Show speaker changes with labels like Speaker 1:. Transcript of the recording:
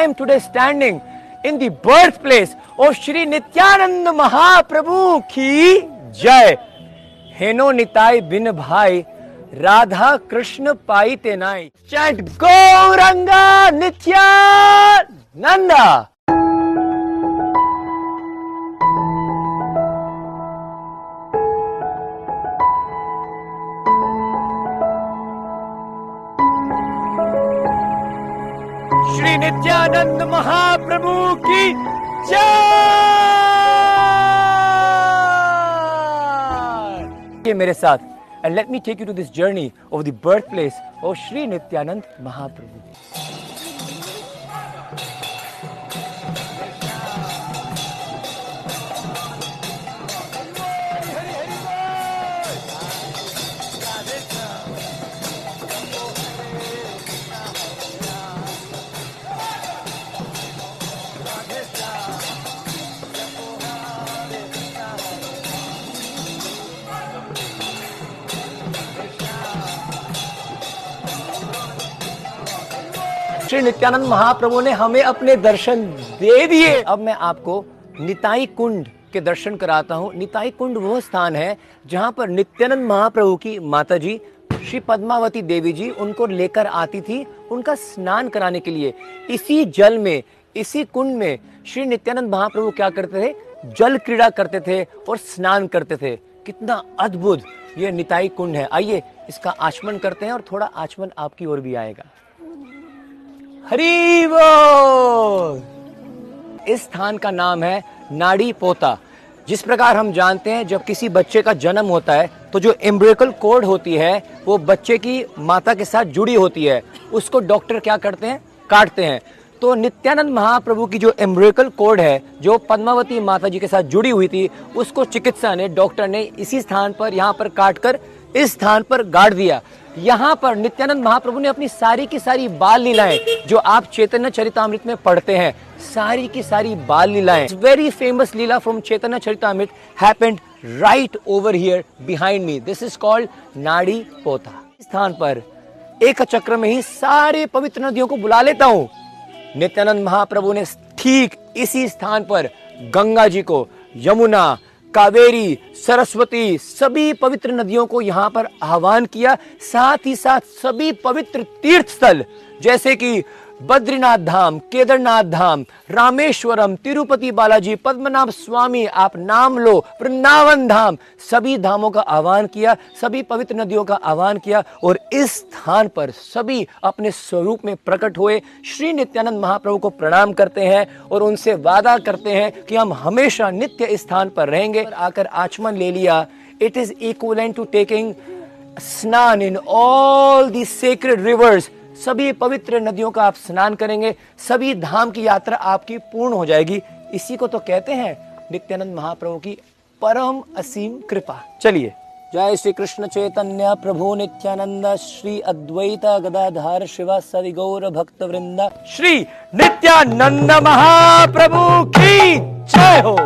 Speaker 1: I am today standing in the birth place of Shri Nityananda Mahaprabhu की जय हेनो निताय बिन भाई राधा कृष्ण पाई तेनाई चैट गौरंगा नित्या नंदा श्री नित्यानंद महाप्रभु की जय। मेरे साथ and let me take you to this journey of the birth place of Shri Nityananda Mahaprabhu Shri Nityananda Mahaprabhu ने हमें अपने दर्शन दे दिए। अब मैं आपको निताई कुंड के दर्शन कराता हूँ। निताई कुंड वह स्थान है जहाँ पर नित्यानंद महाप्रभु की माता जी श्री पद्मावती देवी जी उनको लेकर आती थी उनका स्नान कराने के लिए। इसी जल में, इसी कुंड में श्री नित्यानंद महाप्रभु क्या करते थे? जल क्रीड़ा करते थे और स्नान करते थे। कितना अद्भुत ये निताई कुंड है। आइए इसका आचमन करते हैं और थोड़ा आचमन आपकी ओर भी आएगा। हरी बोल। इस स्थान का नाम है नाड़ी पोता। जिस प्रकार हम जानते हैं, जब किसी बच्चे का जन्म होता है तो जो एम्ब्रिकल कोड होती है, वो बच्चे की माता के साथ जुड़ी होती है। उसको डॉक्टर क्या करते हैं? काटते हैं। तो नित्यानंद महाप्रभु की जो एम्ब्रिकल कोड है, जो पद्मावती माता जी के साथ जुड़ी हुई थी, उसको चिकित्सा ने, डॉक्टर ने इसी स्थान पर, यहाँ पर काट कर इस स्थान पर गाड़ दिया। यहाँ पर नित्यानंद महाप्रभु ने अपनी सारी की सारी बाल लीलाएँ, जो आप चैतन्य चरितमृत में पढ़ते हैं, सारी की सारी बाल लीलाएँ very famous leela from Chaitanya Charitamrita happened right over here behind me this is called Nadi Pota. स्थान पर एक चक्र में ही सारे पवित्र नदियों को बुला लेता हूँ। नित्यानंद महाप्रभु ने ठीक इसी स्थान पर गंगा जी को यमुना कावेरी, सरस्वती, सभी पवित्र नदियों को यहाँ पर आह्वान किया। साथ ही साथ सभी पवित्र तीर्थ स्थल जैसे कि बद्रीनाथ धाम, केदारनाथ धाम, रामेश्वरम, तिरुपति बालाजी, पद्मनाभ स्वामी, आप नाम लो, वृंदावन धाम। सभी धामों का आह्वान किया, सभी पवित्र नदियों का आह्वान किया और इस स्थान पर सभी अपने स्वरूप में प्रकट हुए। श्री नित्यानंद महाप्रभु को प्रणाम करते हैं और उनसे वादा करते हैं कि हम हमेशा नित्य स्थान पर रहेंगे। आकर आचमन ले लिया। It is equivalent to taking snan in all the sacred rivers सभी पवित्र नदियों का आप स्नान करेंगे सभी धाम की यात्रा आपकी पूर्ण हो जाएगी। इसी को तो कहते हैं नित्यानंद महाप्रभु की परम असीम कृपा। चलिए। जय श्री कृष्ण चैतन्य प्रभु नित्यानंद श्री अद्वैत गदाधार शिवा सदि गौर भक्त वृंदा श्री नित्यानंद महाप्रभु की जय हो।